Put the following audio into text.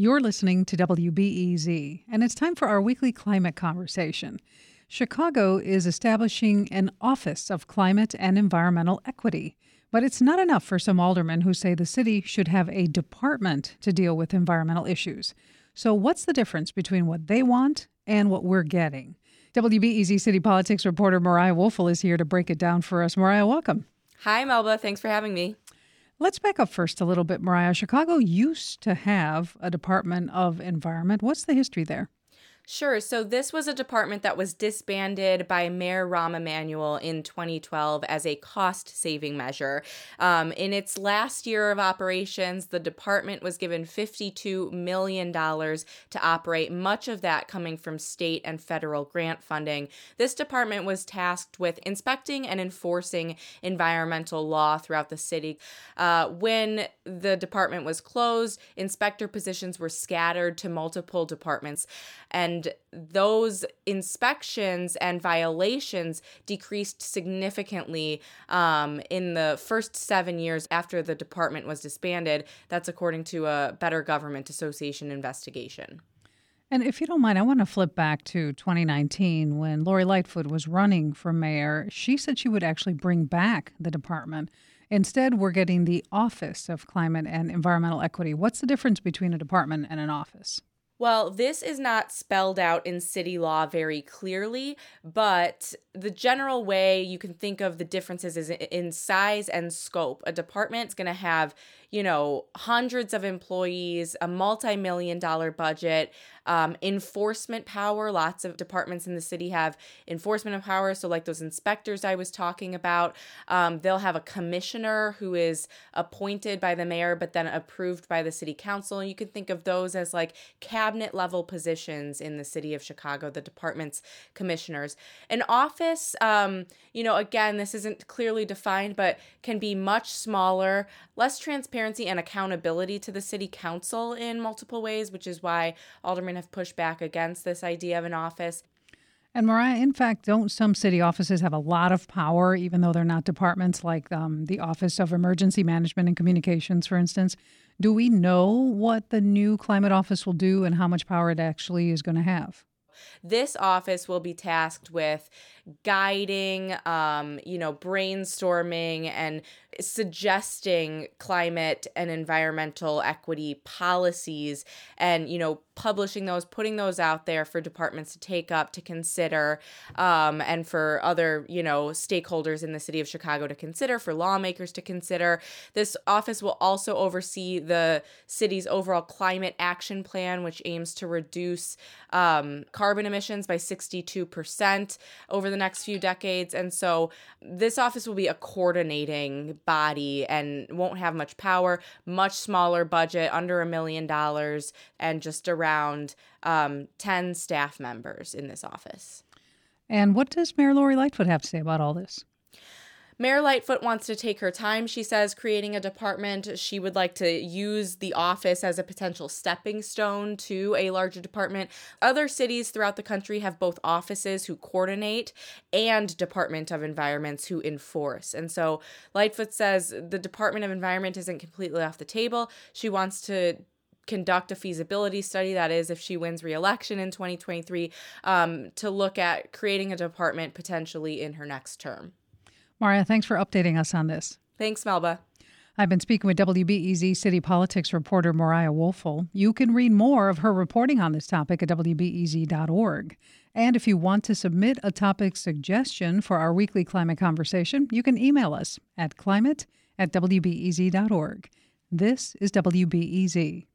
You're listening to WBEZ, and it's time for our weekly climate conversation. Chicago is establishing an Office of Climate and Environmental Equity. But it's not enough for some aldermen who say the city should have a department to deal with environmental issues. So, what's the difference between what they want and what we're getting? WBEZ City Politics reporter Mariah Woelfel is here to break it down for us. Mariah, welcome. Hi, Melba. Thanks for having me. Let's back up first a little bit, Mariah. Chicago used to have a Department of Environment. What's the history there? Sure. So this was a department that was disbanded by Mayor Rahm Emanuel in 2012 as a cost saving measure. Um, in its last year of operations, the department was given $52 million to operate, much of that coming from state and federal grant funding. This department was tasked with inspecting and enforcing environmental law throughout the city. Uh, when the department was closed, inspector positions were scattered to multiple departments. And and those inspections and violations decreased significantly um, in the first seven years after the department was disbanded. That's according to a Better Government Association investigation. And if you don't mind, I want to flip back to 2019 when Lori Lightfoot was running for mayor. She said she would actually bring back the department. Instead, we're getting the Office of Climate and Environmental Equity. What's the difference between a department and an office? Well, this is not spelled out in city law very clearly, but the general way you can think of the differences is in size and scope. A department is going to have, you know, hundreds of employees, a multi million dollar budget, um, enforcement power. Lots of departments in the city have enforcement of power. So, like those inspectors I was talking about, um, they'll have a commissioner who is appointed by the mayor, but then approved by the city council. And you can think of those as like cabinet level positions in the city of Chicago, the department's commissioners. An office, um, you know, again, this isn't clearly defined, but can be much smaller, less transparency and accountability to the city council in multiple ways, which is why aldermen have pushed back against this idea of an office. And Mariah, in fact, don't some city offices have a lot of power, even though they're not departments like um, the Office of Emergency Management and Communications, for instance? Do we know what the new climate office will do and how much power it actually is going to have? This office will be tasked with guiding, um, you know, brainstorming and suggesting climate and environmental equity policies and, you know, publishing those, putting those out there for departments to take up, to consider, um, and for other, you know, stakeholders in the city of Chicago to consider, for lawmakers to consider. This office will also oversee the city's overall climate action plan, which aims to reduce um, carbon emissions by 62% over the next few decades. And so this office will be a coordinating body and won't have much power, much smaller budget, under a million dollars, and just around around um, 10 staff members in this office. And what does Mayor Lori Lightfoot have to say about all this? Mayor Lightfoot wants to take her time, she says, creating a department. She would like to use the office as a potential stepping stone to a larger department. Other cities throughout the country have both offices who coordinate and Department of Environments who enforce. And so Lightfoot says the Department of Environment isn't completely off the table. She wants to conduct a feasibility study that is if she wins re-election in 2023 um, to look at creating a department potentially in her next term maria thanks for updating us on this thanks melba I've been speaking with WBEZ City Politics reporter Mariah Woelfel. You can read more of her reporting on this topic at WBEZ.org. And if you want to submit a topic suggestion for our weekly climate conversation, you can email us at climate at WBEZ.org. This is WBEZ.